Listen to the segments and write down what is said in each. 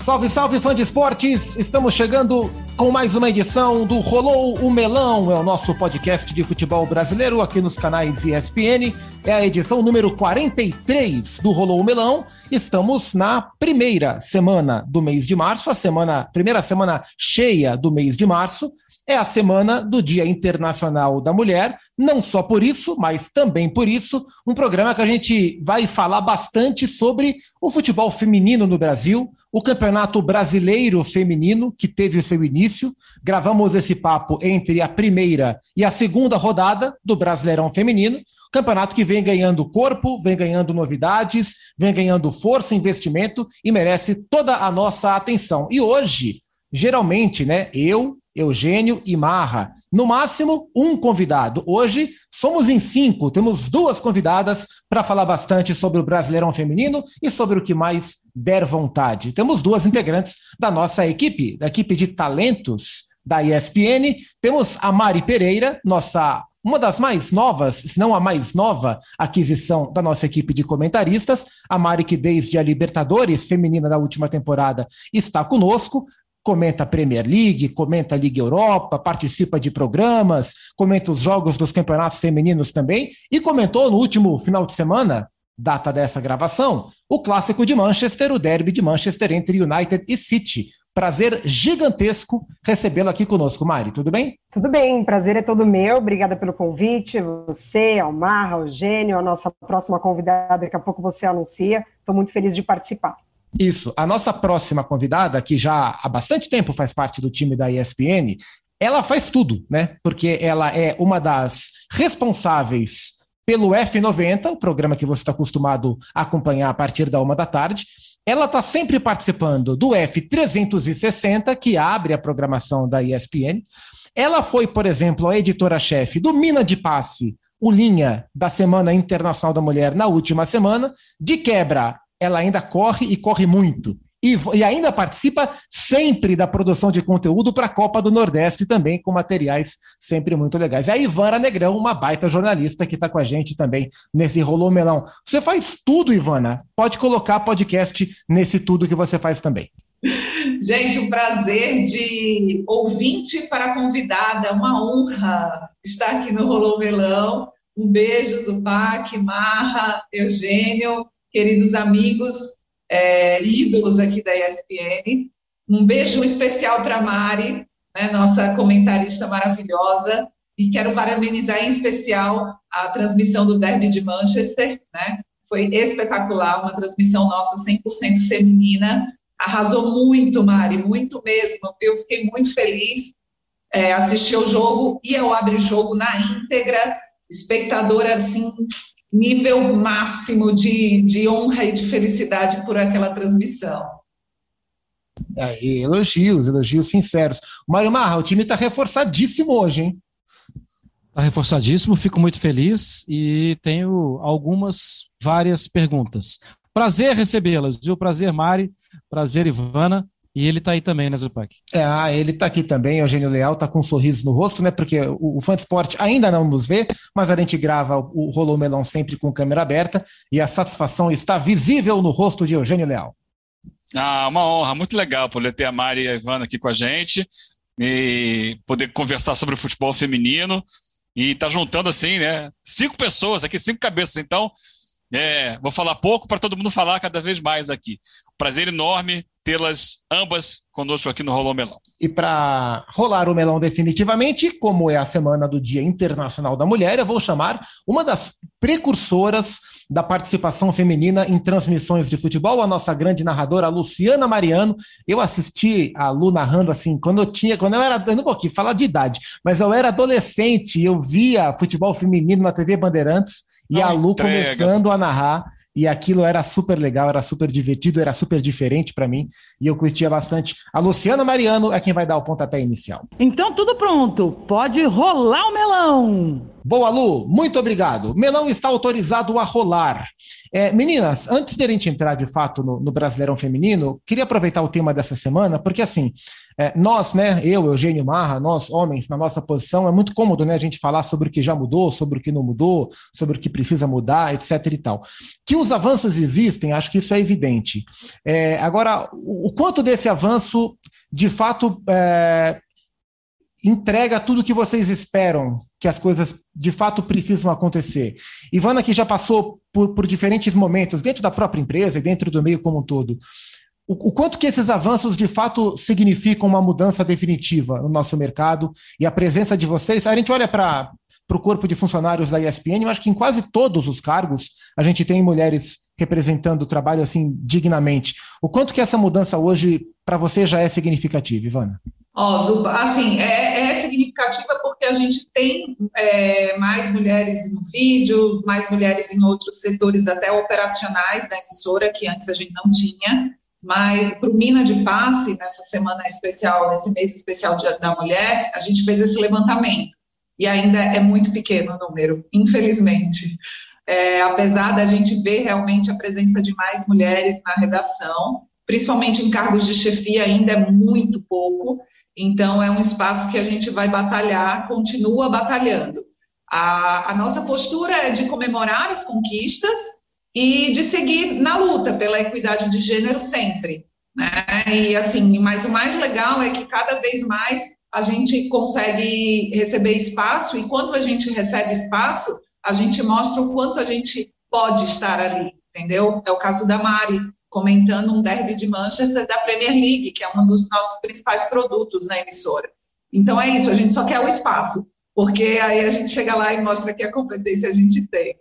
Salve, salve, fã de esportes! Estamos chegando com mais uma edição do Rolou o Melão, é o nosso podcast de futebol brasileiro aqui nos canais ESPN. É a edição número 43 do Rolou o Melão. Estamos na primeira semana do mês de março, a semana, primeira semana cheia do mês de março é a semana do Dia Internacional da Mulher. Não só por isso, mas também por isso, um programa que a gente vai falar bastante sobre o futebol feminino no Brasil, o Campeonato Brasileiro Feminino, que teve o seu início. Gravamos esse papo entre a primeira e a segunda rodada do Brasileirão Feminino. Campeonato que vem ganhando corpo, vem ganhando novidades, vem ganhando força, investimento e merece toda a nossa atenção. E hoje, geralmente, né, eu, Eugênio e Marra. No máximo, um convidado. Hoje, somos em cinco. Temos duas convidadas para falar bastante sobre o Brasileirão Feminino e sobre o que mais der vontade. Temos duas integrantes da nossa equipe, da equipe de talentos da ESPN. Temos a Mari Pereira, nossa uma das mais novas, se não a mais nova aquisição da nossa equipe de comentaristas, a Mari que desde a Libertadores feminina da última temporada está conosco, comenta a Premier League, comenta a Liga Europa, participa de programas, comenta os jogos dos campeonatos femininos também e comentou no último final de semana, data dessa gravação, o clássico de Manchester, o derby de Manchester entre United e City. Prazer gigantesco recebê-la aqui conosco, Mari. Tudo bem? Tudo bem, prazer é todo meu. Obrigada pelo convite. Você, Almar, Eugênio, a nossa próxima convidada, daqui a pouco você anuncia. Estou muito feliz de participar. Isso. A nossa próxima convidada, que já há bastante tempo faz parte do time da ESPN, ela faz tudo, né? Porque ela é uma das responsáveis pelo F90, o programa que você está acostumado a acompanhar a partir da uma da tarde. Ela está sempre participando do F360, que abre a programação da ESPN. Ela foi, por exemplo, a editora-chefe do Mina de Passe, o Linha da Semana Internacional da Mulher na última semana. De quebra, ela ainda corre e corre muito. E, e, ainda participa sempre da produção de conteúdo para a Copa do Nordeste também, com materiais sempre muito legais. E a Ivana Negrão, uma baita jornalista que está com a gente também nesse Rolô Melão. Você faz tudo, Ivana. Pode colocar podcast nesse tudo que você faz também. Gente, um prazer de ouvinte para convidada, uma honra estar aqui no Rolô Melão. Um beijo do PAC, Marra, Eugênio queridos amigos, é, ídolos aqui da ESPN. Um beijo especial para Mari, né, nossa comentarista maravilhosa, e quero parabenizar em especial a transmissão do Derby de Manchester, né? Foi espetacular, uma transmissão nossa 100% feminina. Arrasou muito, Mari, muito mesmo. Eu fiquei muito feliz. É, assistir o jogo e eu abri jogo na íntegra, espectadora assim nível máximo de, de honra e de felicidade por aquela transmissão. É, elogios, elogios sinceros. Mário Marra, o time está reforçadíssimo hoje, hein? Está reforçadíssimo, fico muito feliz e tenho algumas, várias perguntas. Prazer recebê-las, viu? Prazer, Mari. Prazer, Ivana. E ele tá aí também, né, Zupac? É, ah, ele tá aqui também, Eugênio Leal, tá com um sorriso no rosto, né? Porque o, o fã de esporte ainda não nos vê, mas a gente grava o, o Rolô Melão sempre com câmera aberta e a satisfação está visível no rosto de Eugênio Leal. Ah, uma honra, muito legal poder ter a Mari e a Ivana aqui com a gente e poder conversar sobre o futebol feminino e tá juntando assim, né? Cinco pessoas aqui, cinco cabeças, então é, vou falar pouco para todo mundo falar cada vez mais aqui. Prazer enorme tê-las ambas conosco aqui no Rolou Melão. E para rolar o melão definitivamente, como é a semana do Dia Internacional da Mulher, eu vou chamar uma das precursoras da participação feminina em transmissões de futebol, a nossa grande narradora Luciana Mariano. Eu assisti a Lu narrando assim, quando eu tinha, quando eu era, eu não vou aqui falar de idade, mas eu era adolescente, eu via futebol feminino na TV Bandeirantes e não a Lu entrega, começando a narrar e aquilo era super legal, era super divertido, era super diferente para mim e eu curtia bastante. A Luciana Mariano é quem vai dar o pontapé inicial. Então tudo pronto, pode rolar o melão. Boa, Lu, muito obrigado. Melão está autorizado a rolar. É, meninas, antes de a gente entrar de fato no, no, Brasileirão Feminino, queria aproveitar o tema dessa semana, porque assim, é, nós, né, eu, Eugênio Marra, nós homens, na nossa posição, é muito cômodo né, a gente falar sobre o que já mudou, sobre o que não mudou, sobre o que precisa mudar, etc. e tal. Que os avanços existem, acho que isso é evidente. É, agora, o, o, quanto desse avanço, de fato, é, entrega tudo o que vocês esperam que as coisas de fato precisam acontecer. Ivana, que já passou por, por diferentes momentos dentro da própria empresa e dentro do meio como um todo, o, quanto que esses avanços de fato significam uma mudança definitiva no nosso mercado e a presença de vocês? A gente olha para o corpo de funcionários da ESPN, eu acho que em quase todos os cargos a gente tem mulheres representando o trabalho assim dignamente. O quanto que essa mudança hoje para você já é significativa, Ivana? Ó, oh, assim, é, é, significativa porque a gente tem é, mais mulheres no vídeo, mais mulheres em outros setores, até operacionais da emissora, que antes a gente não tinha. Mas para o Mina de Passe, nessa semana especial, nesse mês especial da mulher, a gente fez esse levantamento. E ainda é muito pequeno o número, infelizmente. É, apesar da gente ver realmente a presença de mais mulheres na redação, principalmente em cargos de chefia, ainda é muito pouco. Então, é um espaço que a gente vai batalhar, continua batalhando. A, a nossa postura é de comemorar as conquistas e de seguir na luta pela equidade de gênero sempre. Né? E assim, mas o mais legal é que cada vez mais a gente consegue receber espaço e quando a gente recebe espaço, a gente mostra o quanto a gente pode estar ali, entendeu? É o caso da Mari, comentando um derby de Manchester da Premier League, que é um dos nossos principais produtos na emissora. Então é isso, a gente só quer o espaço, porque aí a gente chega lá e mostra que a competência a gente tem.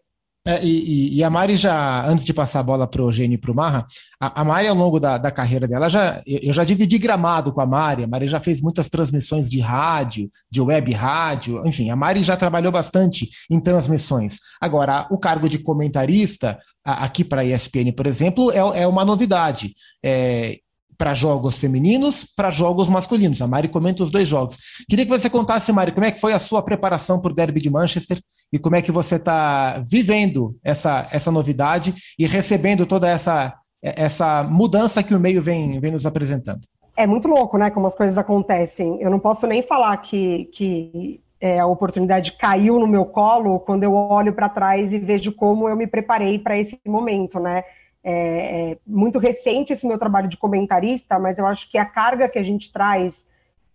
É, e, e, a Mari já, antes de passar a bola para o Gênio e para o Marra, a, a, Mari, ao longo da, da carreira dela, já, eu já dividi gramado com a Mari. A Mari já fez muitas transmissões de rádio, de web rádio, enfim, a Mari já trabalhou bastante em transmissões. Agora, o cargo de comentarista, aqui para a ESPN, por exemplo, é, é uma novidade. É, para jogos femininos, para jogos masculinos. A Mari comenta os dois jogos. Queria que você contasse, Mari, como é que foi a sua preparação para o Derby de Manchester e como é que você está vivendo essa, essa novidade e recebendo toda essa, essa mudança que o meio vem, vem nos apresentando. É muito louco, né, como as coisas acontecem. Eu não posso nem falar que, que é, a oportunidade caiu no meu colo quando eu olho para trás e vejo como eu me preparei para esse momento, né? É, é, muito recente esse meu trabalho de comentarista, mas eu acho que a carga que a gente traz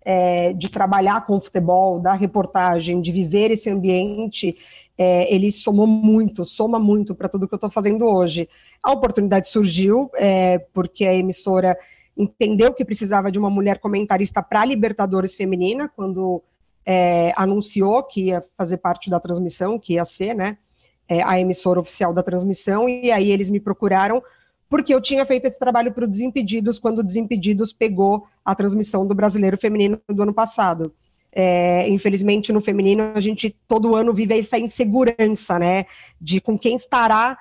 é, de trabalhar com o futebol, da reportagem, de viver esse ambiente, é, ele somou muito, soma muito para tudo que eu estou fazendo hoje. A oportunidade surgiu é, porque a emissora entendeu que precisava de uma mulher comentarista para Libertadores feminina, quando é, anunciou que ia fazer parte da transmissão, que ia ser, né? É, a emissora oficial da transmissão, e aí eles me procuraram porque eu tinha feito esse trabalho para o Desimpedidos, quando o Desimpedidos pegou a transmissão do Brasileiro Feminino do ano passado. É, infelizmente, no feminino, a gente todo ano vive essa insegurança, né, de com quem estará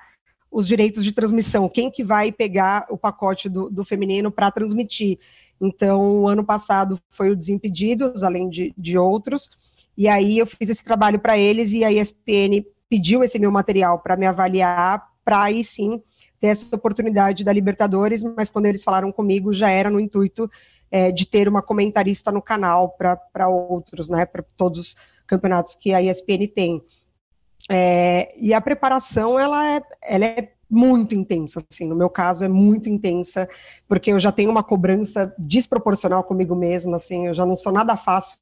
os direitos de transmissão, quem que vai pegar o pacote do, do feminino para transmitir. Então, o ano passado foi o Desimpedidos, além de, de outros, e aí eu fiz esse trabalho para eles e a ESPN pediu esse meu material para me avaliar, para aí sim ter essa oportunidade da Libertadores, mas quando eles falaram comigo já era no intuito é, de ter uma comentarista no canal para outros, né, para todos os campeonatos que a ESPN tem. É, e a preparação, ela é, ela é muito intensa, assim, no meu caso é muito intensa, porque eu já tenho uma cobrança desproporcional comigo mesma, assim, eu já não sou nada fácil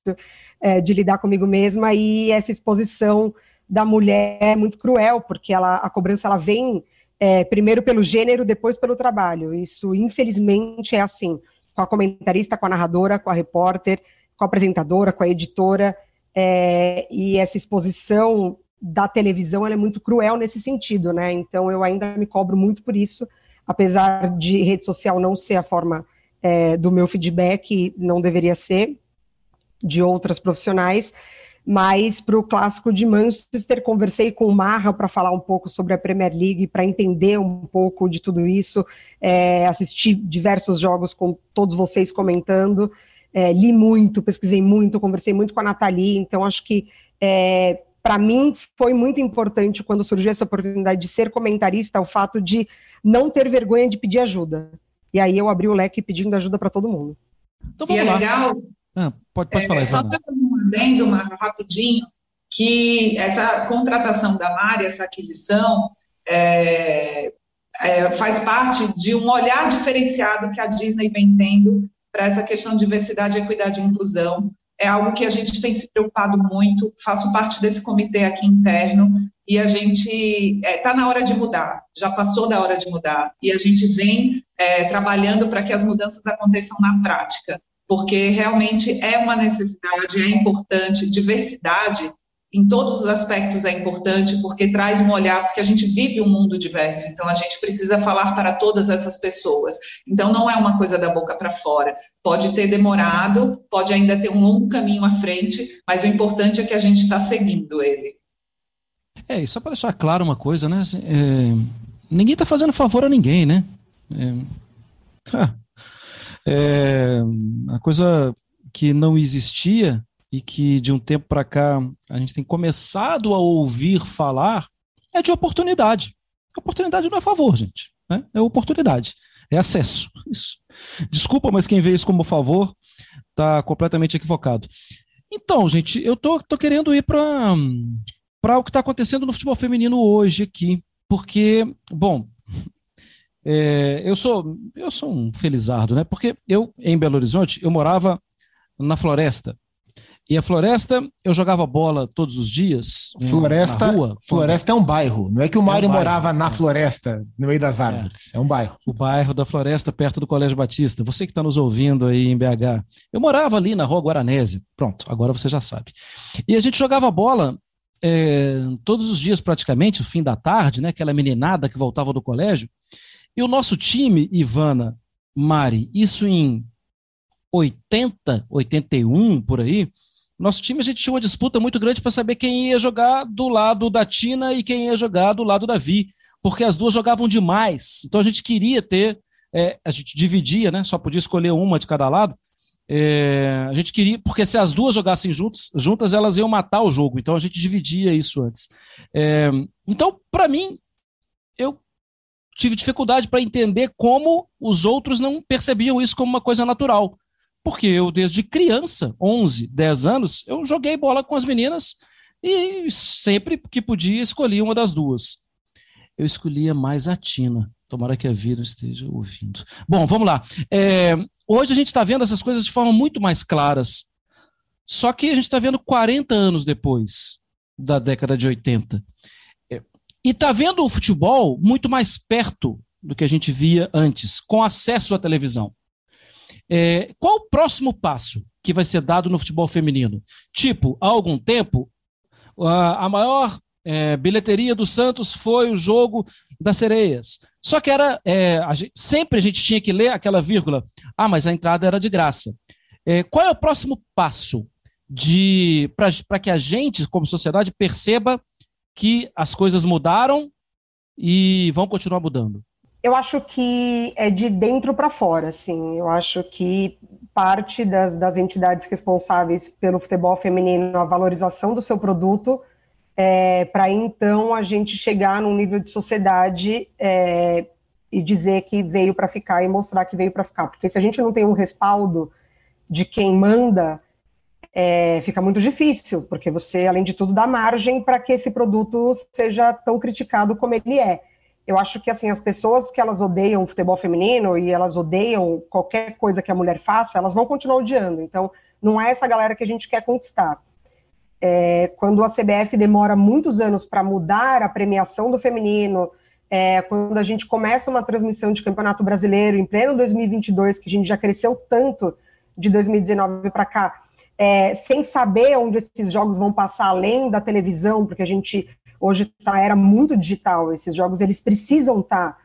é, de lidar comigo mesma, e essa exposição da mulher é muito cruel, porque ela, a cobrança ela vem é, primeiro pelo gênero, depois pelo trabalho. Isso, infelizmente, é assim. Com a comentarista, com a narradora, com a repórter, com a apresentadora, com a editora. É, e essa exposição da televisão é muito cruel nesse sentido, né? Então eu ainda me cobro muito por isso, apesar de rede social não ser a forma é, do meu feedback, não deveria ser, de outras profissionais. Mas para o clássico de Manchester, conversei com o Marra para falar um pouco sobre a Premier League, para entender um pouco de tudo isso. É, assisti diversos jogos com todos vocês comentando. É, li muito, pesquisei muito, conversei muito com a Nathalie, então acho que é, para mim foi muito importante quando surgiu essa oportunidade de ser comentarista, o fato de não ter vergonha de pedir ajuda. E aí eu abri o leque pedindo ajuda para todo mundo. Então vamos e é lá. legal. Ah, pode, pode é, falar, Só para um adendo rapidinho, que essa contratação da Mari, essa aquisição, é, é, faz parte de um olhar diferenciado que a Disney vem tendo para essa questão de diversidade, equidade e inclusão. É algo que a gente tem se preocupado muito. Faço parte desse comitê aqui interno e a gente está é, tá na hora de mudar. Já passou da hora de mudar e a gente vem é, trabalhando para que as mudanças aconteçam na prática, porque realmente é uma necessidade, é importante. Diversidade em todos os aspectos é importante, porque traz um olhar, porque a gente vive um mundo diverso, então a gente precisa falar para todas essas pessoas. Então não é uma coisa da boca para fora. Pode ter demorado, pode ainda ter um longo caminho à frente, mas o importante é que a gente está seguindo ele. É, e só para deixar claro uma coisa, né? É, ninguém está fazendo favor a ninguém, né? É, tá. É, a coisa que não existia e que de um tempo para cá a gente tem começado a ouvir falar é de oportunidade. Oportunidade não é favor, gente. Né? É oportunidade. É acesso. Isso. Desculpa, mas quem vê isso como favor está completamente equivocado. Então, gente, eu tô, tô querendo ir para para o que está acontecendo no futebol feminino hoje aqui, porque, bom, é, eu sou eu sou um felizardo, né? Porque eu em Belo Horizonte eu morava na floresta e a Floresta, eu jogava bola todos os dias. Floresta, na rua. Floresta é um bairro. Não é que o Mário é um morava na é. floresta, no meio das árvores. É. é. um bairro. O bairro da Floresta, perto do Colégio Batista. Você que está nos ouvindo aí em BH. Eu morava ali na rua Guaranésia. Pronto, agora você já sabe. E a gente jogava bola é, todos os dias, praticamente, o fim da tarde, né? Aquela meninada que voltava do colégio. E o nosso time, Ivana, Mari, isso em 80, 81, por aí nosso time a gente tinha uma disputa muito grande para saber quem ia jogar do lado da Tina e quem ia jogar do lado da Vi, porque as duas jogavam demais. Então a gente queria ter, é, a gente dividia, né? Só podia escolher uma de cada lado. É, a gente queria, porque se as duas jogassem juntos, juntas, elas iam matar o jogo. Então a gente dividia isso antes. É, então, para mim, eu tive dificuldade para entender como os outros não percebiam isso como uma coisa natural. Porque eu, desde criança, 11, 10 anos, eu joguei bola com as meninas e sempre que podia escolhia uma das duas. Eu escolhia mais a Tina. Tomara que a vida esteja ouvindo. Bom, vamos lá. É, hoje a gente está vendo essas coisas de forma muito mais claras. Só que a gente está vendo 40 anos depois da década de 80. E está vendo o futebol muito mais perto do que a gente via antes, com acesso à televisão. É, qual o próximo passo que vai ser dado no futebol feminino? Tipo, há algum tempo, a, a maior é, bilheteria do Santos foi o jogo das sereias. Só que era é, a gente, sempre a gente tinha que ler aquela vírgula. Ah, mas a entrada era de graça. É, qual é o próximo passo de para que a gente, como sociedade, perceba que as coisas mudaram e vão continuar mudando? Eu acho que é de dentro para fora, assim. Eu acho que parte das, das entidades responsáveis pelo futebol feminino, a valorização do seu produto, é, para então a gente chegar num nível de sociedade é, e dizer que veio para ficar e mostrar que veio para ficar. Porque se a gente não tem um respaldo de quem manda, é, fica muito difícil, porque você, além de tudo, dá margem para que esse produto seja tão criticado como ele é eu acho que assim as pessoas que elas odeiam o futebol feminino e elas odeiam qualquer coisa que a mulher faça, elas vão continuar odiando. Então, não é essa galera que a gente quer conquistar. É, quando a CBF demora muitos anos para mudar a premiação do feminino, é, quando a gente começa uma transmissão de campeonato brasileiro em pleno 2022, que a gente já cresceu tanto de 2019 para cá, é, sem saber onde esses jogos vão passar além da televisão, porque a gente Hoje tá era muito digital, esses jogos eles precisam estar tá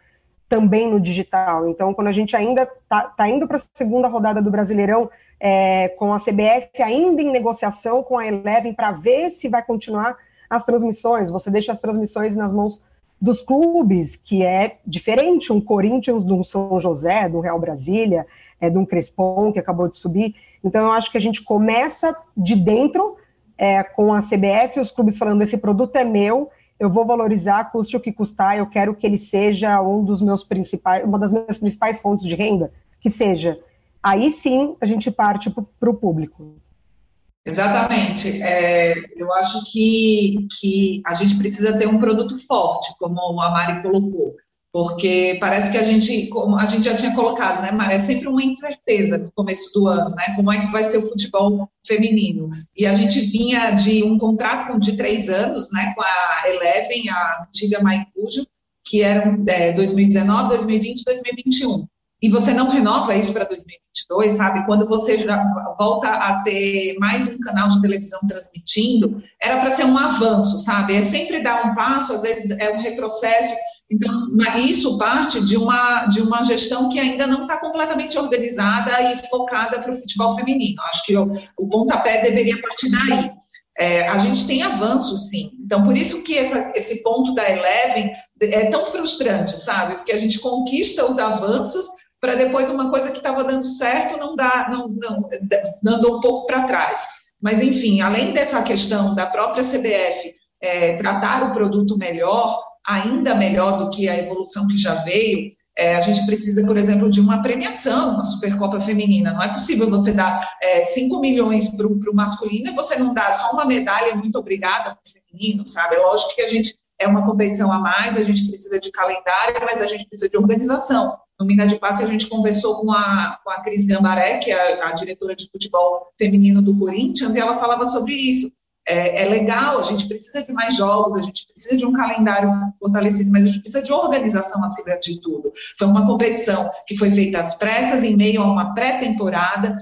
também no digital. Então, quando a gente ainda está tá indo para a segunda rodada do Brasileirão, é, com a CBF ainda em negociação com a Eleven para ver se vai continuar as transmissões, você deixa as transmissões nas mãos dos clubes, que é diferente um Corinthians do São José, do Real Brasília, é, de um Crespon que acabou de subir. Então, eu acho que a gente começa de dentro é, com a CBF, os clubes falando esse produto é meu, eu vou valorizar, custe o que custar, eu quero que ele seja um dos meus principais, uma das minhas principais fontes de renda, que seja. Aí sim a gente parte para o público. Exatamente. É, eu acho que, que a gente precisa ter um produto forte, como a Mari colocou porque parece que a gente, como a gente já tinha colocado, né, Mara, é sempre uma incerteza no começo do ano, né, como é que vai ser o futebol feminino. E a gente vinha de um contrato de três anos, né, com a Eleven, a antiga Maicujo, que eram é, 2019, 2020 2021. E você não renova isso para 2022, sabe? Quando você já volta a ter mais um canal de televisão transmitindo, era para ser um avanço, sabe? É sempre dar um passo, às vezes é um retrocesso. Então, isso parte de uma, de uma gestão que ainda não está completamente organizada e focada para o futebol feminino. Acho que o, o pontapé deveria partir daí. É, a gente tem avanços, sim. Então, por isso que essa, esse ponto da Eleven é tão frustrante, sabe? Porque a gente conquista os avanços para depois uma coisa que estava dando certo não dá, não, não dando um pouco para trás. Mas, enfim, além dessa questão da própria CBF é, tratar o produto melhor, ainda melhor do que a evolução que já veio, é, a gente precisa, por exemplo, de uma premiação, uma Supercopa Feminina. Não é possível você dar é, 5 milhões para o masculino e você não dá só uma medalha, muito obrigada, para o feminino, sabe? É lógico que a gente é uma competição a mais, a gente precisa de calendário, mas a gente precisa de organização. No Minas de Passe, a gente conversou com a, com a Cris Gambaré, que é a, a diretora de futebol feminino do Corinthians, e ela falava sobre isso é, é, legal, a gente precisa de mais jogos, a gente precisa de um calendário fortalecido, mas a gente precisa de organização acima de tudo. Foi uma competição que foi feita às pressas, em meio a uma pré-temporada,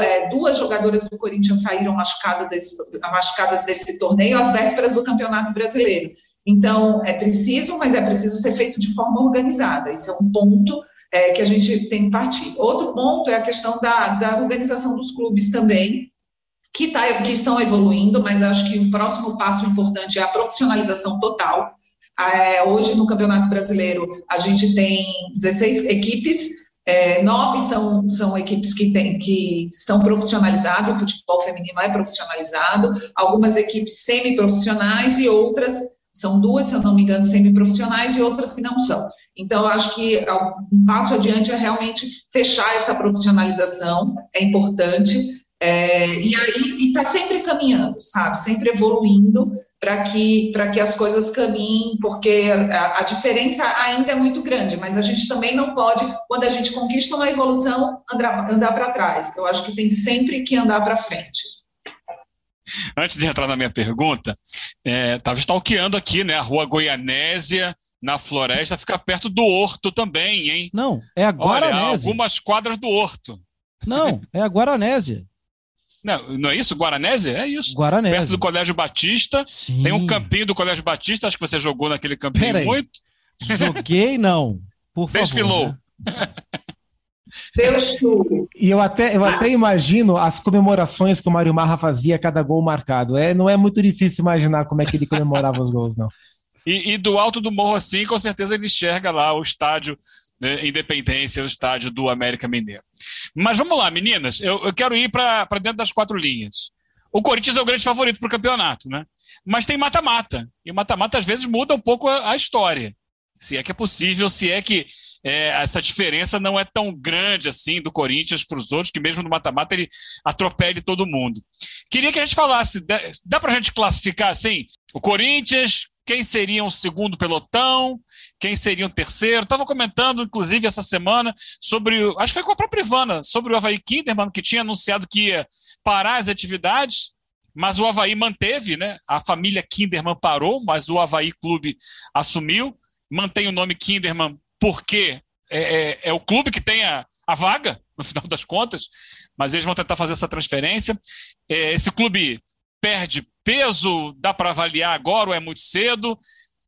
é, duas jogadoras do Corinthians saíram machucadas desse, machucadas desse torneio às vésperas do Campeonato Brasileiro. Então, é preciso, mas é preciso ser feito de forma organizada. Isso é um ponto é, que a gente tem que partir. Outro ponto é a questão da, da organização dos clubes também, que, tá, que estão evoluindo, mas acho que o próximo passo importante é a profissionalização total. É, hoje, no Campeonato Brasileiro, a gente tem 16 equipes, é, nove são, são equipes que, tem, que estão profissionalizadas, o futebol feminino é profissionalizado, algumas equipes semi-profissionais e outras, são duas, se eu não me engano, semi-profissionais e outras que não são. Então, acho que um passo adiante é realmente fechar essa profissionalização, é importante, é, e aí está sempre caminhando, sabe? Sempre evoluindo para que, que as coisas caminhem, porque a, a, diferença ainda é muito grande, mas a gente também não pode, quando a gente conquista uma evolução, andar, andar para trás. Eu acho que tem sempre que andar para frente. Antes de entrar na minha pergunta, estava é, stalkeando aqui, né? A rua Goianésia, na floresta, fica perto do Horto também, hein? Não, é a Guaranésia. Olha, algumas quadras do Horto. Não, é a Guaranésia. Não, não é isso? Guaranésia? É isso. Guaranésia. Perto do Colégio Batista. Sim. Tem um campinho do Colégio Batista, acho que você jogou naquele campinho Pera muito. Joguei, não. Por favor. Desfilou. Né? Deus E eu até, eu até imagino as comemorações que o Mário Marra fazia a cada gol marcado. É, não é muito difícil imaginar como é que ele comemorava os gols, não. E, e, do alto do morro, assim, com certeza ele enxerga lá o estádio né, Independência, o estádio do América Mineiro. Mas vamos lá, meninas, eu, eu quero ir para dentro das quatro linhas. O Corinthians é o grande favorito para o campeonato, né? Mas tem mata-mata. E mata-mata às vezes muda um pouco a, a, história. Se é que é possível, se é que é, essa diferença não é tão grande assim do Corinthians para os outros, que mesmo no mata-mata ele atropele todo mundo. Queria que a gente falasse, dá, dá para a gente classificar assim? O Corinthians, quem seria um segundo pelotão, quem seria um terceiro. Estava comentando, inclusive, essa semana sobre, acho que foi com a própria Ivana, sobre o Havaí Kinderman, que tinha anunciado que ia parar as atividades, mas o Havaí manteve, né? A família Kinderman parou, mas o Havaí Clube assumiu, mantém o nome Kinderman porque é, é, é o clube que tem a, a vaga, no final das contas, mas eles vão tentar fazer essa transferência. É, esse clube perde peso, dá para avaliar agora ou é muito cedo?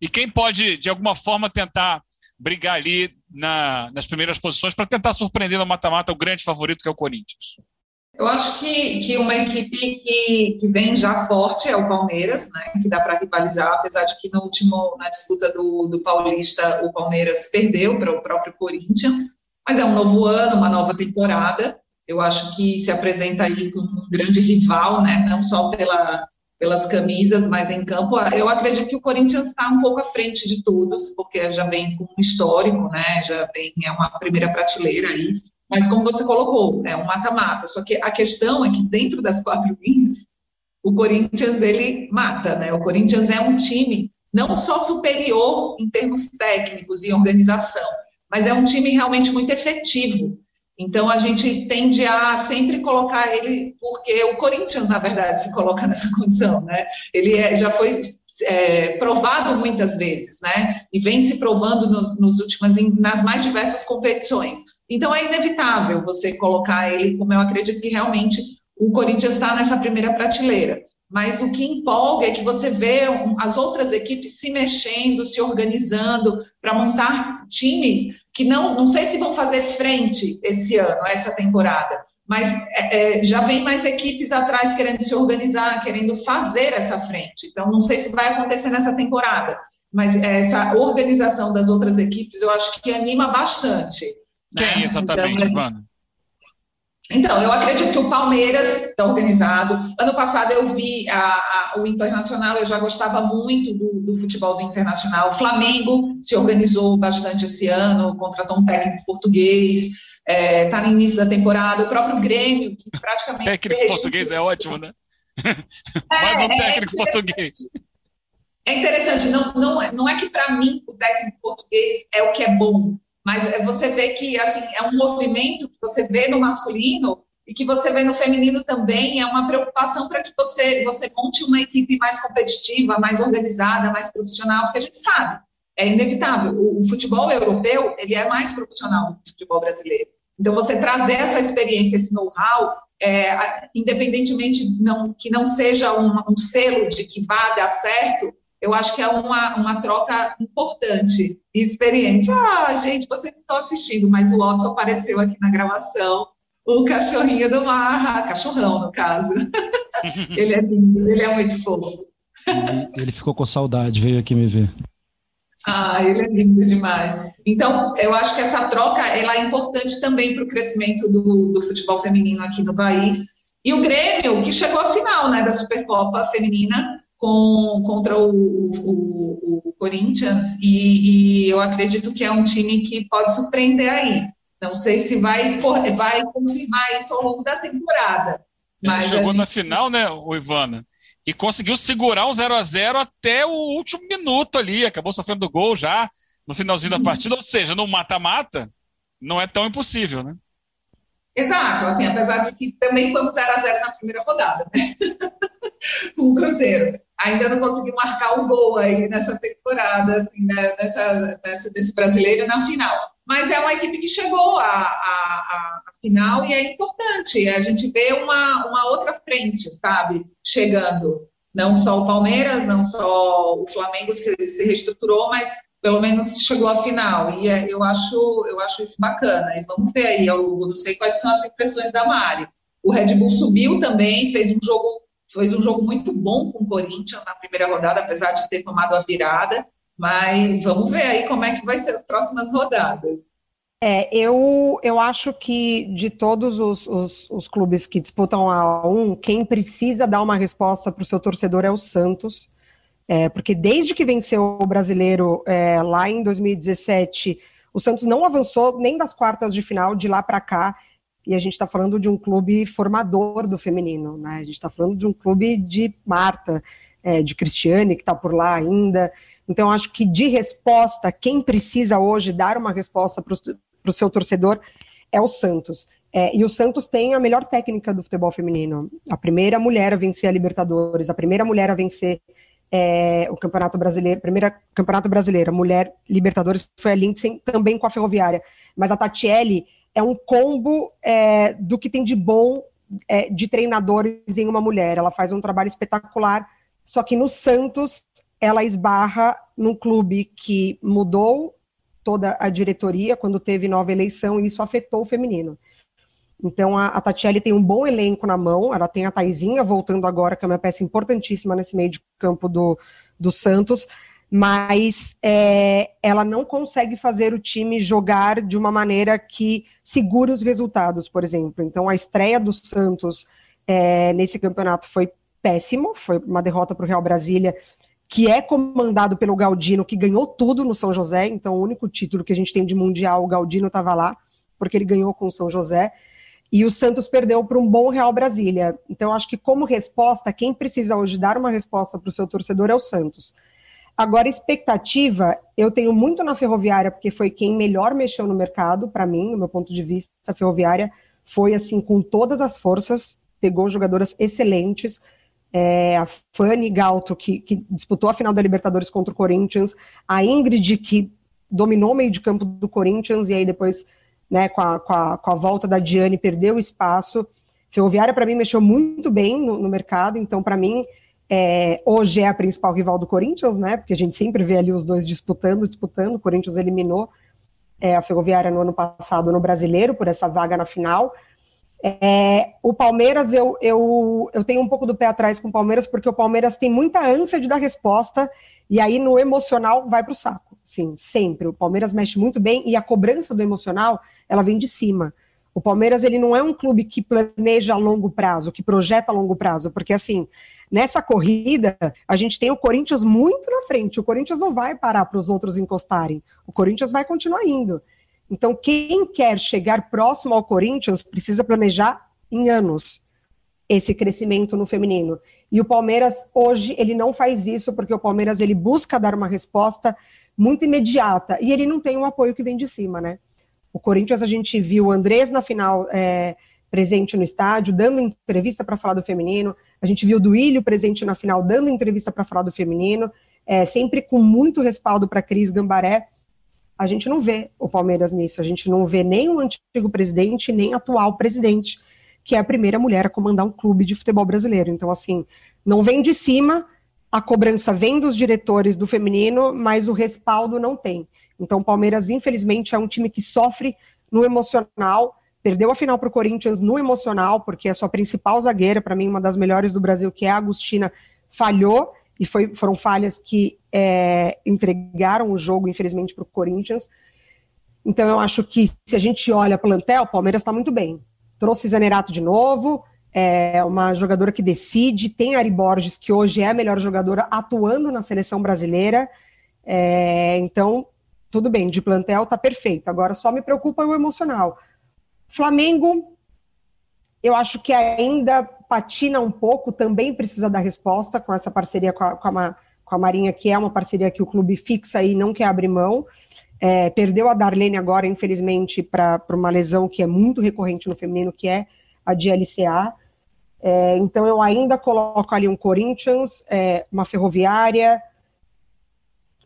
E quem pode, de alguma forma, tentar brigar ali na, nas primeiras posições para tentar surpreender no mata-mata o grande favorito que é o Corinthians? Eu acho que, que uma equipe que, que vem já forte é o Palmeiras, né, que dá para rivalizar, apesar de que no último, na disputa do, do Paulista, o Palmeiras perdeu para o próprio Corinthians, mas é um novo ano, uma nova temporada. Eu acho que se apresenta aí como um grande rival, né, não só pela, pelas camisas, mas em campo, eu acredito que o Corinthians está um pouco à frente de todos, porque já vem com um histórico, né? Já vem, é uma primeira prateleira aí. Mas como você colocou, é um mata-mata. Só que a questão é que dentro das quatro linhas, o Corinthians ele mata, né? O Corinthians é um time não só superior em termos técnicos e organização, mas é um time realmente muito efetivo. Então a gente tende a sempre colocar ele, porque o Corinthians, na verdade, se coloca nessa condição, né? Ele é, já foi é, provado muitas vezes, né? E vem se provando nos, nos últimas, nas mais diversas competições. Então é inevitável você colocar ele, como eu acredito que realmente o Corinthians está nessa primeira prateleira. Mas o que empolga é que você vê as outras equipes se mexendo, se organizando para montar times que não, não sei se vão fazer frente esse ano, essa temporada, mas é, é, já vem mais equipes atrás querendo se organizar, querendo fazer essa frente. Então, não sei se vai acontecer nessa temporada, mas essa organização das outras equipes eu acho que anima bastante. Quem né? exatamente, então, Ivana? Então, eu acredito que o Palmeiras está organizado. Ano passado eu vi a, a, o Internacional, eu já gostava muito do, do, futebol do Internacional. O Flamengo se organizou bastante esse ano, contratou um técnico português, está é, tá no início da temporada. O próprio Grêmio, que praticamente. Técnico português é ótimo, né? É, Mais um é técnico é português. É interessante, não, não, é, não é que para mim o técnico português é o que é bom, mas é, você vê que assim é um movimento que você vê no masculino e que você vê no feminino também, é uma preocupação para que você, você monte uma equipe mais competitiva, mais organizada, mais profissional, porque a gente sabe, é inevitável, o, o futebol europeu, ele é mais profissional do que o futebol brasileiro. Então, você trazer essa experiência, esse know-how, é, independentemente não, que não seja um, um selo de que vá dar certo, eu acho que é uma, uma troca importante e experiente. Ah, gente, vocês não estão assistindo, mas o Otto apareceu aqui na gravação, o cachorrinho do Marra, cachorrão, no caso. ele é lindo, ele é muito fofo. Ele, ele ficou com saudade, veio aqui me ver. Ah, ele é lindo demais. Então, eu acho que essa troca ela é importante também para o crescimento do, do futebol feminino aqui no país. E o Grêmio, que chegou à final né, da Supercopa Feminina, com, contra o, o, o Corinthians e, e, eu acredito que é um time que pode surpreender aí. Não sei se vai, vai confirmar isso ao longo da temporada. Mas Ele chegou gente... na final, né, o Ivana? E conseguiu segurar um 0 a 0 até o último minuto ali. Acabou sofrendo gol já no finalzinho da uhum. partida. Ou seja, no mata-mata, não é tão impossível, né? Exato, assim, apesar de que também fomos 0 a 0 na primeira rodada, né? com o Cruzeiro. Ainda não conseguiu marcar um gol aí nessa temporada, assim, né? nessa, nessa, desse brasileiro na final. Mas é uma equipe que chegou à, à, à final e é importante. A gente vê uma, uma outra frente, sabe? Chegando. Não só o Palmeiras, não só o Flamengo que se reestruturou, mas pelo menos chegou à final. E é, eu acho, eu acho isso bacana. E vamos ver aí, eu não sei quais são as impressões da Mari. O Red Bull subiu também, fez um jogo, fez um jogo muito bom com o Corinthians na primeira rodada, apesar de ter tomado a virada. Mas vamos ver aí como é que vai ser as próximas rodadas. É, eu, eu acho que de todos os, os, os clubes que disputam a um, quem precisa dar uma resposta para o seu torcedor é o Santos. É, porque desde que venceu o brasileiro é, lá em 2017, o Santos não avançou nem das quartas de final de lá para cá. E a gente está falando de um clube formador do feminino, né? A gente está falando de um clube de Marta, é, de Cristiane, que está por lá ainda. Então, acho que de resposta, quem precisa hoje dar uma resposta para o seu torcedor é o Santos. É, e o Santos tem a melhor técnica do futebol feminino. A primeira mulher a vencer a Libertadores, a primeira mulher a vencer é, o Campeonato Brasileiro, primeira Campeonato Brasileiro, mulher Libertadores foi a Lindsay, também com a Ferroviária. Mas a Tatiele é um combo é, do que tem de bom é, de treinadores em uma mulher. Ela faz um trabalho espetacular, só que no Santos ela esbarra num clube que mudou toda a diretoria quando teve nova eleição e isso afetou o feminino. Então a, a Tatiele tem um bom elenco na mão, ela tem a Taizinha voltando agora, que é uma peça importantíssima nesse meio de campo do, do Santos, mas é, ela não consegue fazer o time jogar de uma maneira que segure os resultados, por exemplo. Então a estreia do Santos é, nesse campeonato foi péssimo, foi uma derrota para o Real Brasília, que é comandado pelo Galdino, que ganhou tudo no São José, então o único título que a gente tem de Mundial, o Galdino estava lá, porque ele ganhou com o São José, e o Santos perdeu para um bom Real Brasília. Então, acho que como resposta, quem precisa hoje dar uma resposta para o seu torcedor é o Santos. Agora, expectativa, eu tenho muito na Ferroviária, porque foi quem melhor mexeu no mercado, para mim, no meu ponto de vista, a Ferroviária foi assim com todas as forças, pegou jogadoras excelentes, é, a Fanny Galto, que, que, disputou a final da Libertadores contra o Corinthians, a Ingrid, que dominou o meio de campo do Corinthians, e aí depois, né, com a, com a, com a volta da Diane, perdeu espaço. Ferroviária, para mim, mexeu muito bem no, no mercado, então, para mim, é, hoje é a principal rival do Corinthians, né? Porque a gente sempre vê ali os dois disputando, disputando. O Corinthians eliminou é, a Ferroviária no ano passado no Brasileiro por essa vaga na final. É, o Palmeiras, eu, eu, eu tenho um pouco do pé atrás com o Palmeiras, porque o Palmeiras tem muita ânsia de dar resposta, e aí no emocional vai para o saco. Sim, sempre. O Palmeiras mexe muito bem, e a cobrança do emocional, ela vem de cima. O Palmeiras, ele não é um clube que planeja a longo prazo, que projeta a longo prazo, porque assim, nessa corrida, a gente tem o Corinthians muito na frente. O Corinthians não vai parar para os outros encostarem. O Corinthians vai continuar indo. Então, quem quer chegar próximo ao Corinthians precisa planejar em anos esse crescimento no feminino. E o Palmeiras hoje ele não faz isso porque o Palmeiras ele busca dar uma resposta muito imediata e ele não tem um apoio que vem de cima, né? O Corinthians a gente viu o Andrés na final é, presente no estádio dando entrevista para falar do feminino. A gente viu o Duílio presente na final dando entrevista para falar do feminino, é, sempre com muito respaldo para Cris Gambaré a gente não vê o Palmeiras nisso, a gente não vê nem o antigo presidente, nem atual presidente, que é a primeira mulher a comandar um clube de futebol brasileiro. Então, assim, não vem de cima, a cobrança vem dos diretores do feminino, mas o respaldo não tem. Então, o Palmeiras, infelizmente, é um time que sofre no emocional, perdeu a final para o Corinthians no emocional, porque a sua principal zagueira, para mim, uma das melhores do Brasil, que é a Agostina, falhou, e foi, foram falhas que é, entregaram o jogo, infelizmente, para o Corinthians. Então, eu acho que se a gente olha plantel, o Palmeiras está muito bem. Trouxe Zanerato de novo, é uma jogadora que decide, tem Ari Borges, que hoje é a melhor jogadora atuando na seleção brasileira. É, então, tudo bem, de plantel está perfeito. Agora só me preocupa o emocional. Flamengo, eu acho que ainda patina um pouco, também precisa dar resposta com essa parceria com a, com a, com a Marinha, que é uma parceria que o clube fixa e não quer abrir mão. É, perdeu a Darlene agora, infelizmente, para uma lesão que é muito recorrente no feminino, que é a de LCA. É, então eu ainda coloco ali um Corinthians, é, uma Ferroviária,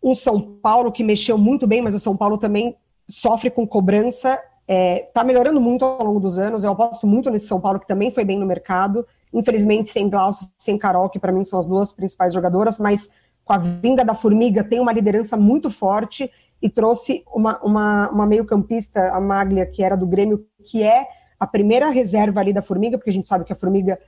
um São Paulo que mexeu muito bem, mas o São Paulo também sofre com cobrança. Está é, tá melhorando muito ao longo dos anos. Eu aposto muito nesse São Paulo que também foi bem no mercado. Infelizmente, sem Glaucio, sem Carol, que para mim são as duas principais jogadoras, mas com a vinda da Formiga tem uma liderança muito forte e trouxe uma, uma, uma meio-campista, a Maglia, que era do Grêmio, que é a primeira reserva ali da Formiga, porque a gente sabe que a Formiga,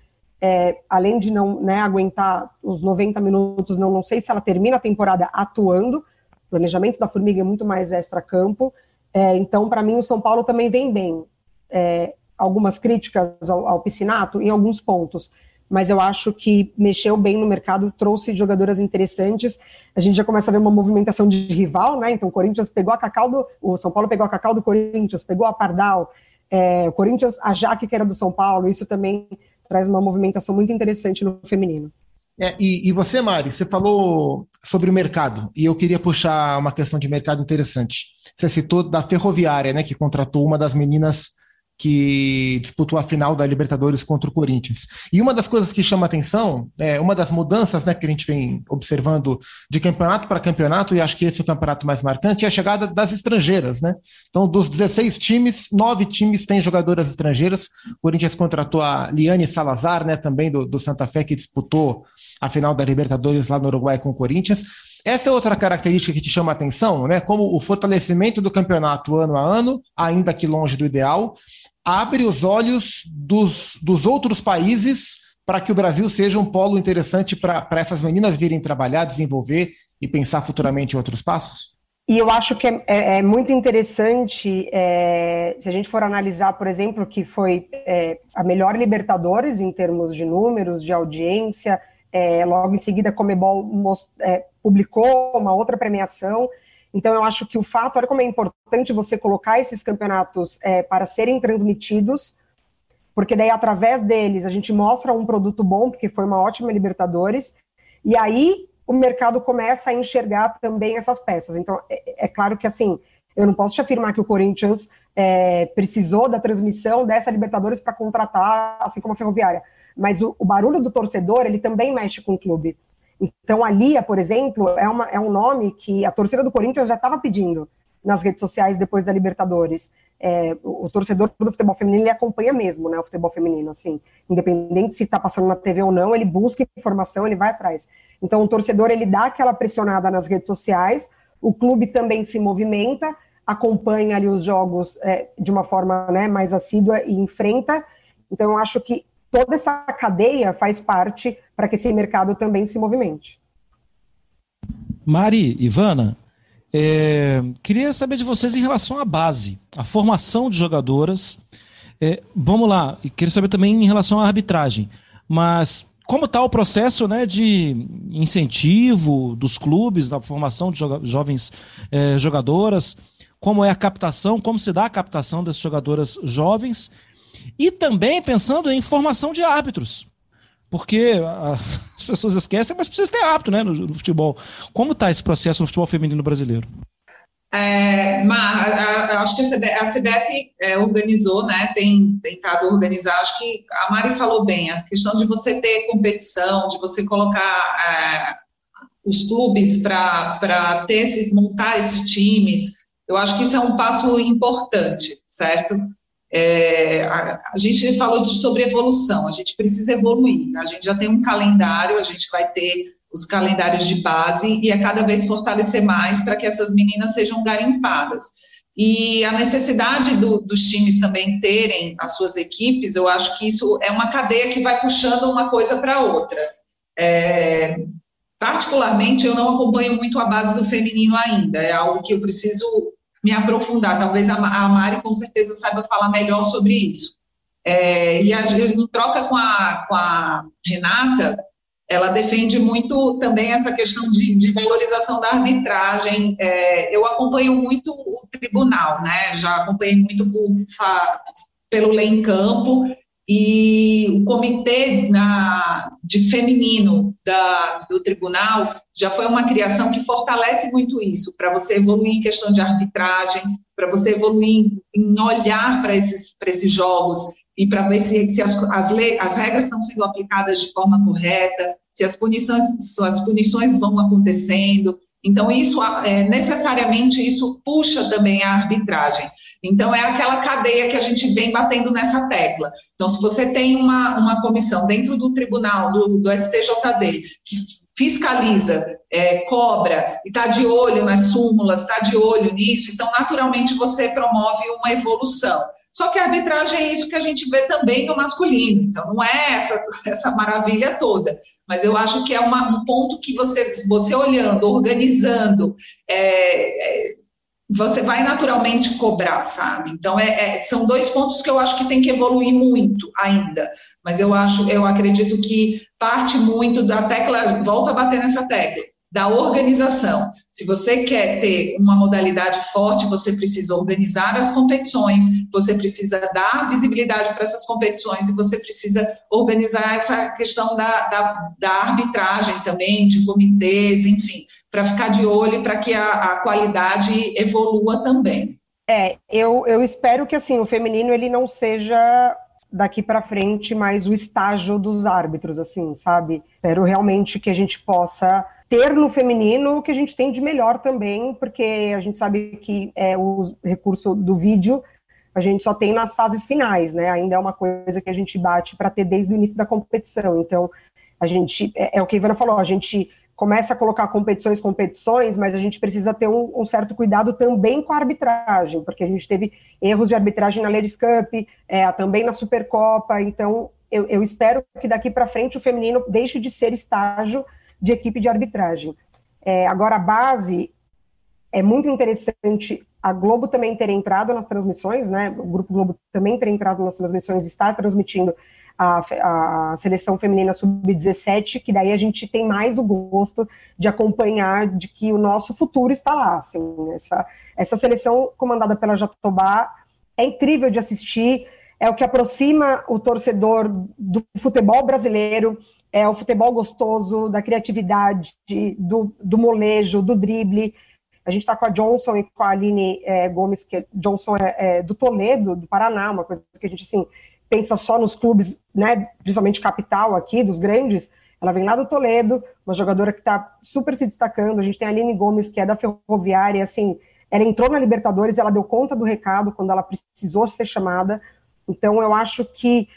é, além de não né, aguentar os 90 minutos, não, não sei se ela termina a temporada atuando, o planejamento da Formiga é muito mais extra-campo, é, então, para mim, o São Paulo também vem bem. É, algumas críticas ao, ao Piscinato em alguns pontos, mas eu acho que mexeu bem no mercado, trouxe jogadoras interessantes. A gente já começa a ver uma movimentação de rival, né? Então o Corinthians pegou a Cacau do. O São Paulo pegou a Cacau do Corinthians, pegou a Pardal, é, o Corinthians, a Jaque, que era do São Paulo, isso também traz uma movimentação muito interessante no feminino. É, e, e, você, Mari, você falou sobre o mercado, e eu queria puxar uma questão de mercado interessante. Você citou da Ferroviária, né, que contratou uma das meninas que disputou a final da Libertadores contra o Corinthians. E uma das coisas que chama atenção, é uma das mudanças né, que a gente vem observando de campeonato para campeonato, e acho que esse é o campeonato mais marcante, é a chegada das estrangeiras. Né? Então, dos 16 times, nove times têm jogadoras estrangeiras. O Corinthians contratou a Liane Salazar, né, também do, do Santa Fé, que disputou a final da Libertadores lá no Uruguai com o Corinthians. Essa é outra característica que te chama a atenção, né? Como o fortalecimento do campeonato ano a ano, ainda que longe do ideal, abre os olhos dos, dos outros países para que o Brasil seja um polo interessante para essas meninas virem trabalhar, desenvolver e pensar futuramente em outros passos? E eu acho que é, é, é muito interessante, é, se a gente for analisar, por exemplo, que foi é, a melhor Libertadores em termos de números, de audiência, é, logo em seguida a Comebol most, é, publicou uma outra premiação, então eu acho que o fato, olha como é importante você colocar esses campeonatos para serem transmitidos, porque daí através deles a gente mostra um produto bom, porque foi uma ótima Libertadores, e aí o mercado começa a enxergar também essas peças. Então, é, é claro que assim, eu não posso te afirmar que o Corinthians é, precisou da transmissão dessa Libertadores para contratar, assim como a Ferroviária, mas o, o, barulho do torcedor, ele também mexe com o clube. Então, a Lia, por exemplo, é, uma, é um nome que a torcida do Corinthians já estava pedindo nas redes sociais depois da Libertadores. É, o, o, torcedor do futebol feminino ele acompanha mesmo, né, o futebol feminino, assim, independente se está passando na TV ou não, ele busca informação, ele vai atrás. Então, o torcedor ele dá aquela pressionada nas redes sociais, o clube também se movimenta, acompanha ali os jogos é, de uma forma né, mais assídua e enfrenta. Então, eu acho que toda essa cadeia faz parte para que esse mercado também se movimente. Mari, Ivana, é, queria saber de vocês em relação à base, a formação de jogadoras. É, vamos lá, queria saber também em relação à arbitragem. Mas como está o processo né, de incentivo dos clubes na formação de jo jovens é, jogadoras? Como é a captação? Como se dá a captação dessas jogadoras jovens? E também pensando em formação de árbitros. Porque a, as pessoas esquecem, mas precisa ter árbitro né, no, no futebol. Como está esse processo no futebol feminino brasileiro? É, a, acho que a CBF, a CBF é, organizou, né, tem tentado organizar, acho que a Mari falou bem, a questão de você ter competição, de você colocar é, os clubes para ter montar esses times, eu acho que isso é um passo importante, certo? É, a, a, gente falou de, sobre evolução, a gente precisa evoluir, a gente já tem um calendário, a gente vai ter os calendários de base e a cada vez fortalecer mais para que essas meninas sejam garimpadas. E a necessidade do, dos times também terem as suas equipes, eu acho que isso é uma cadeia que vai puxando uma coisa para outra. É, particularmente, eu não acompanho muito a base do feminino ainda, é algo que eu preciso me aprofundar. Talvez a, Mari, com certeza, saiba falar melhor sobre isso. É, e a, em troca com a, com a Renata, ela defende muito também essa questão de, de valorização da arbitragem. É, eu acompanho muito o tribunal, né? Já acompanhei muito por, pelo Lei em Campo e o comitê na, de feminino da, do tribunal já foi uma criação que fortalece muito isso, para você evoluir em questão de arbitragem, para você evoluir em, olhar para esses, esses jogos e para ver se, se as, as, lei, as regras estão sendo aplicadas de forma correta, se as punições, se as punições vão acontecendo. Então, isso é, necessariamente isso puxa também a arbitragem. Então, é aquela cadeia que a gente vem batendo nessa tecla. Então, se você tem uma, uma comissão dentro do tribunal, do, do STJD, que fiscaliza, é, cobra e está de olho nas súmulas, está de olho nisso, então, naturalmente, você promove uma evolução. Só que a arbitragem é isso que a gente vê também no masculino, então não é essa, essa maravilha toda, mas eu acho que é uma, um ponto que você, você olhando, organizando, é, é, você vai naturalmente cobrar, sabe? Então, é, é, são dois pontos que eu acho que tem que evoluir muito ainda, mas eu acho, eu acredito que parte muito da tecla, volta a bater nessa tecla, da organização. Se você quer ter uma modalidade forte, você precisa organizar as competições, você precisa dar visibilidade para essas competições e você precisa organizar essa questão da, da, da arbitragem também, de comitês, enfim, para ficar de olho para que a, a qualidade evolua também. É, eu, eu espero que assim o feminino ele não seja daqui para frente mais o estágio dos árbitros, assim, sabe? Espero realmente que a gente possa ter no feminino o que a gente tem de melhor também, porque a gente sabe que é, o recurso do vídeo a gente só tem nas fases finais, né? Ainda é uma coisa que a gente bate para ter desde o início da competição. Então, a gente, é, é, o que a Ivana falou, a gente começa a colocar competições, competições, mas a gente precisa ter um, um, certo cuidado também com a arbitragem, porque a gente teve erros de arbitragem na Ladies Cup, é, também na Supercopa, então eu, eu espero que daqui para frente o feminino deixe de ser estágio de equipe de arbitragem. É, agora, a base, é muito interessante a Globo também ter entrado nas transmissões, né? O Grupo Globo também ter entrado nas transmissões, está transmitindo a, a seleção feminina sub-17, que daí a gente tem mais o gosto de acompanhar de que o nosso futuro está lá. Assim, essa, essa seleção comandada pela Jatobá é incrível de assistir, é o que aproxima o torcedor do futebol brasileiro, é o futebol gostoso, da criatividade, do, do molejo, do drible. A gente está com a Johnson e com a Aline é, Gomes, que é, Johnson é, é, do Toledo, do Paraná, uma coisa que a gente assim pensa só nos clubes, né, principalmente capital aqui, dos grandes. Ela vem lá do Toledo, uma jogadora que está super se destacando. A gente tem a Aline Gomes, que é da Ferroviária, assim, ela entrou na Libertadores, ela deu conta do recado quando ela precisou ser chamada. Então, eu acho que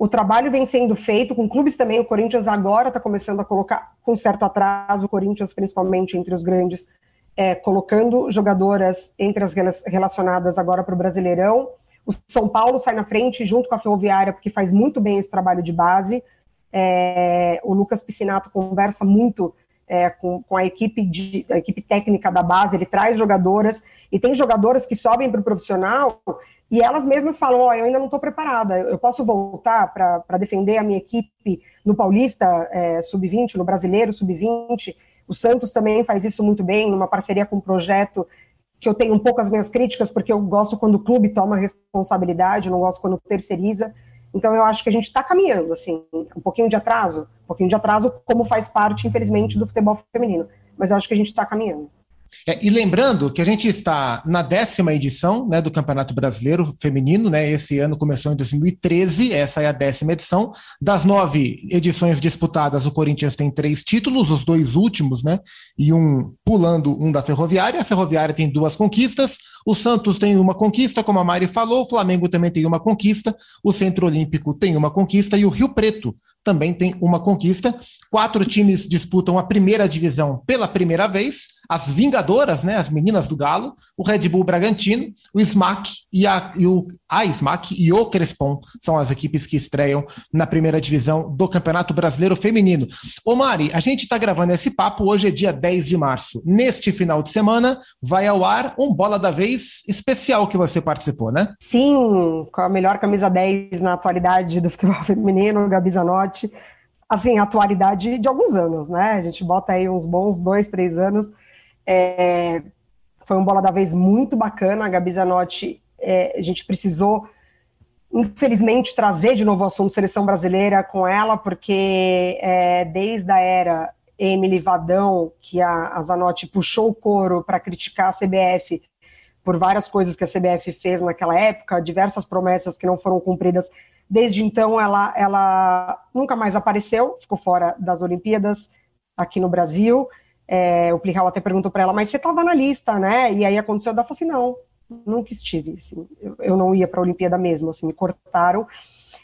o trabalho vem sendo feito com clubes também. O Corinthians agora está começando a colocar, com certo atraso, o Corinthians, principalmente entre os grandes, é, colocando jogadoras entre as relacionadas agora para o Brasileirão. O São Paulo sai na frente junto com a Ferroviária, porque faz muito bem esse trabalho de base. É, o Lucas Piscinato conversa muito é, com, com, a, equipe de, a equipe técnica da base, ele traz jogadoras, e tem jogadoras que sobem para o profissional e elas mesmas falam: oh, eu ainda não estou preparada, eu posso voltar para defender a minha equipe no Paulista é, Sub-20, no Brasileiro Sub-20. O Santos também faz isso muito bem, numa parceria com um projeto que eu tenho um pouco as minhas críticas, porque eu gosto quando o clube toma responsabilidade, não gosto quando terceiriza. Então eu acho que a gente está caminhando, assim, um pouquinho de atraso, um pouquinho de atraso, como faz parte, infelizmente, do futebol feminino. Mas eu acho que a gente está caminhando. É, e lembrando que a gente está na décima edição né, do Campeonato Brasileiro Feminino, né? Esse ano começou em 2013, essa é a décima edição. Das nove edições disputadas, o Corinthians tem três títulos, os dois últimos, né? E um pulando um da Ferroviária. A Ferroviária tem duas conquistas, o Santos tem uma conquista, como a Mari falou, o Flamengo também tem uma conquista, o Centro Olímpico tem uma conquista e o Rio Preto também tem uma conquista. Quatro times disputam a primeira divisão pela primeira vez. As Vingadoras, né, as meninas do Galo, o Red Bull Bragantino, o SMAC e, a, e o a SMAC e o Crespon são as equipes que estreiam na primeira divisão do Campeonato Brasileiro Feminino. Ô Mari, a gente está gravando esse papo, hoje é dia 10 de março. Neste final de semana vai ao ar um Bola da Vez especial que você participou, né? Sim, com a melhor camisa 10 na atualidade do futebol feminino, Gabi Zanotti assim, atualidade de alguns anos, né? A gente bota aí uns bons dois, três anos. É, foi um bola da vez muito bacana. A Gabi Zanotti, é, a gente precisou, infelizmente, trazer de novo o assunto seleção brasileira com ela, porque é, desde a era Emily Vadão, que a, a Zanotti puxou o coro para criticar a CBF por várias coisas que a CBF fez naquela época, diversas promessas que não foram cumpridas Desde então, ela, ela nunca mais apareceu, ficou fora das Olimpíadas aqui no Brasil. É, o Plihal até perguntou para ela, mas você estava na lista, né? E aí aconteceu, ela falou assim, não, nunca estive, assim, eu, eu, não ia para a Olimpíada mesmo, assim, me cortaram.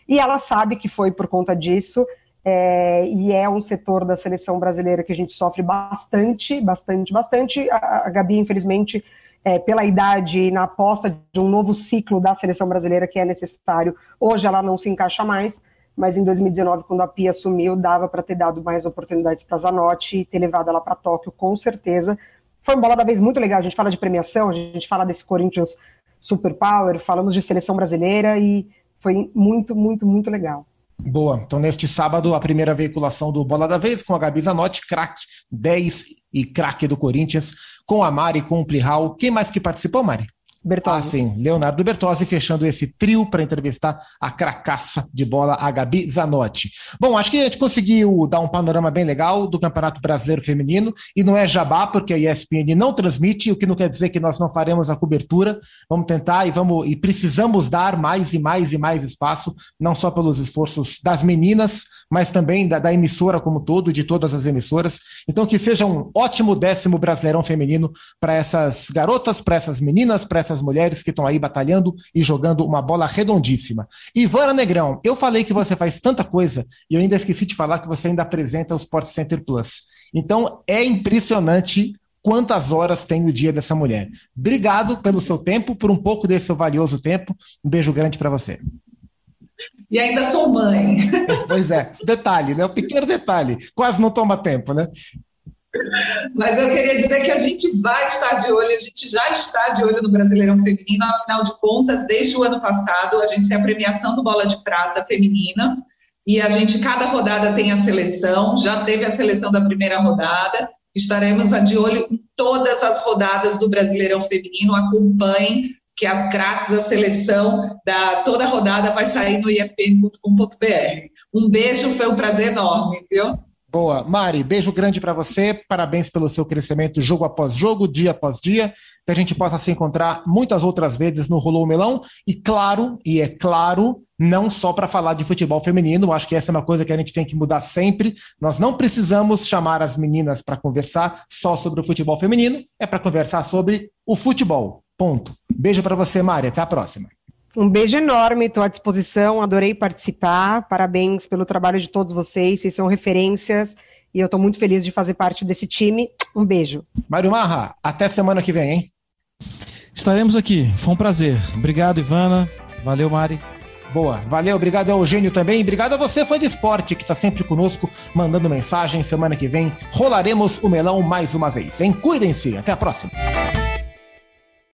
E ela sabe que foi por conta disso, é, e é um setor da seleção brasileira que a gente sofre bastante, bastante, bastante. A, a Gabi, infelizmente, é, pela idade e na aposta de um novo ciclo da seleção brasileira que é necessário. Hoje ela não se encaixa mais, mas em 2019, quando a Pia assumiu, dava para ter dado mais oportunidades para a Zanotti e ter levado ela para Tóquio, com certeza. Foi uma bola da vez muito legal. A gente fala de premiação, a gente fala desse Corinthians Super Power, falamos de seleção brasileira e foi muito, muito, muito legal. Boa. Então, neste sábado, a primeira veiculação do Bola da Vez com a Gabi Zanotti, craque 10 e craque do Corinthians, com a Mari, com o Plihal. Quem mais que participou, Mari? Bertozzi. Ah, sim, Leonardo Bertozzi fechando esse trio para entrevistar a cracaça de bola, a Gabi Zanotti. Bom, acho que a gente conseguiu dar um panorama bem legal do Campeonato Brasileiro Feminino, e não é jabá, porque a ESPN não transmite, o que não quer dizer que nós não faremos a cobertura. Vamos tentar e vamos e precisamos dar mais e mais e mais espaço, não só pelos esforços das meninas, mas também da, da emissora como todo, de todas as emissoras. Então, que seja um ótimo décimo Brasileirão Feminino para essas garotas, para essas meninas, para essas essas mulheres que estão aí batalhando e jogando uma bola redondíssima. Ivana Negrão, eu falei que você faz tanta coisa e eu ainda esqueci de falar que você ainda apresenta o Sport Center Plus. Então é impressionante quantas horas tem o dia dessa mulher. Obrigado pelo seu tempo, por um pouco desse seu valioso tempo. Um beijo grande para você. E ainda sou mãe. Pois é, detalhe, né? O pequeno detalhe. Quase não toma tempo, né? Mas eu queria dizer que a gente vai estar de olho, a gente já está de olho no Brasileirão Feminino, afinal de contas, desde o ano passado, a gente tem a premiação do Bola de Prata Feminina, e a gente, cada rodada tem a seleção, já teve a seleção da primeira rodada, estaremos de olho em todas as rodadas do Brasileirão Feminino, acompanhem que as craques da seleção da toda a rodada vai sair no espn.com.br. Um beijo, foi um prazer enorme, viu? Boa. Mari, beijo grande para você. Parabéns pelo seu crescimento jogo após jogo, dia após dia. Que a gente possa se encontrar muitas outras vezes no Rolou Melão. E claro, e é claro, não só para falar de futebol feminino, acho que essa é uma coisa que a gente tem que mudar sempre. Nós não precisamos chamar as meninas para conversar só sobre o futebol feminino, é para conversar sobre o futebol. Ponto. Beijo para você, Mari. Até a próxima. Um beijo enorme, estou à disposição, adorei participar. Parabéns pelo trabalho de todos vocês, vocês são referências e eu estou muito feliz de fazer parte desse time. Um beijo. Mário Marra, até semana que vem, hein? Estaremos aqui, foi um prazer. Obrigado, Ivana. Valeu, Mari. Boa, valeu, obrigado ao Eugênio também. Obrigado a você, fã de esporte, que está sempre conosco, mandando mensagem. Semana que vem rolaremos o melão mais uma vez, hein? Cuidem-se, até a próxima.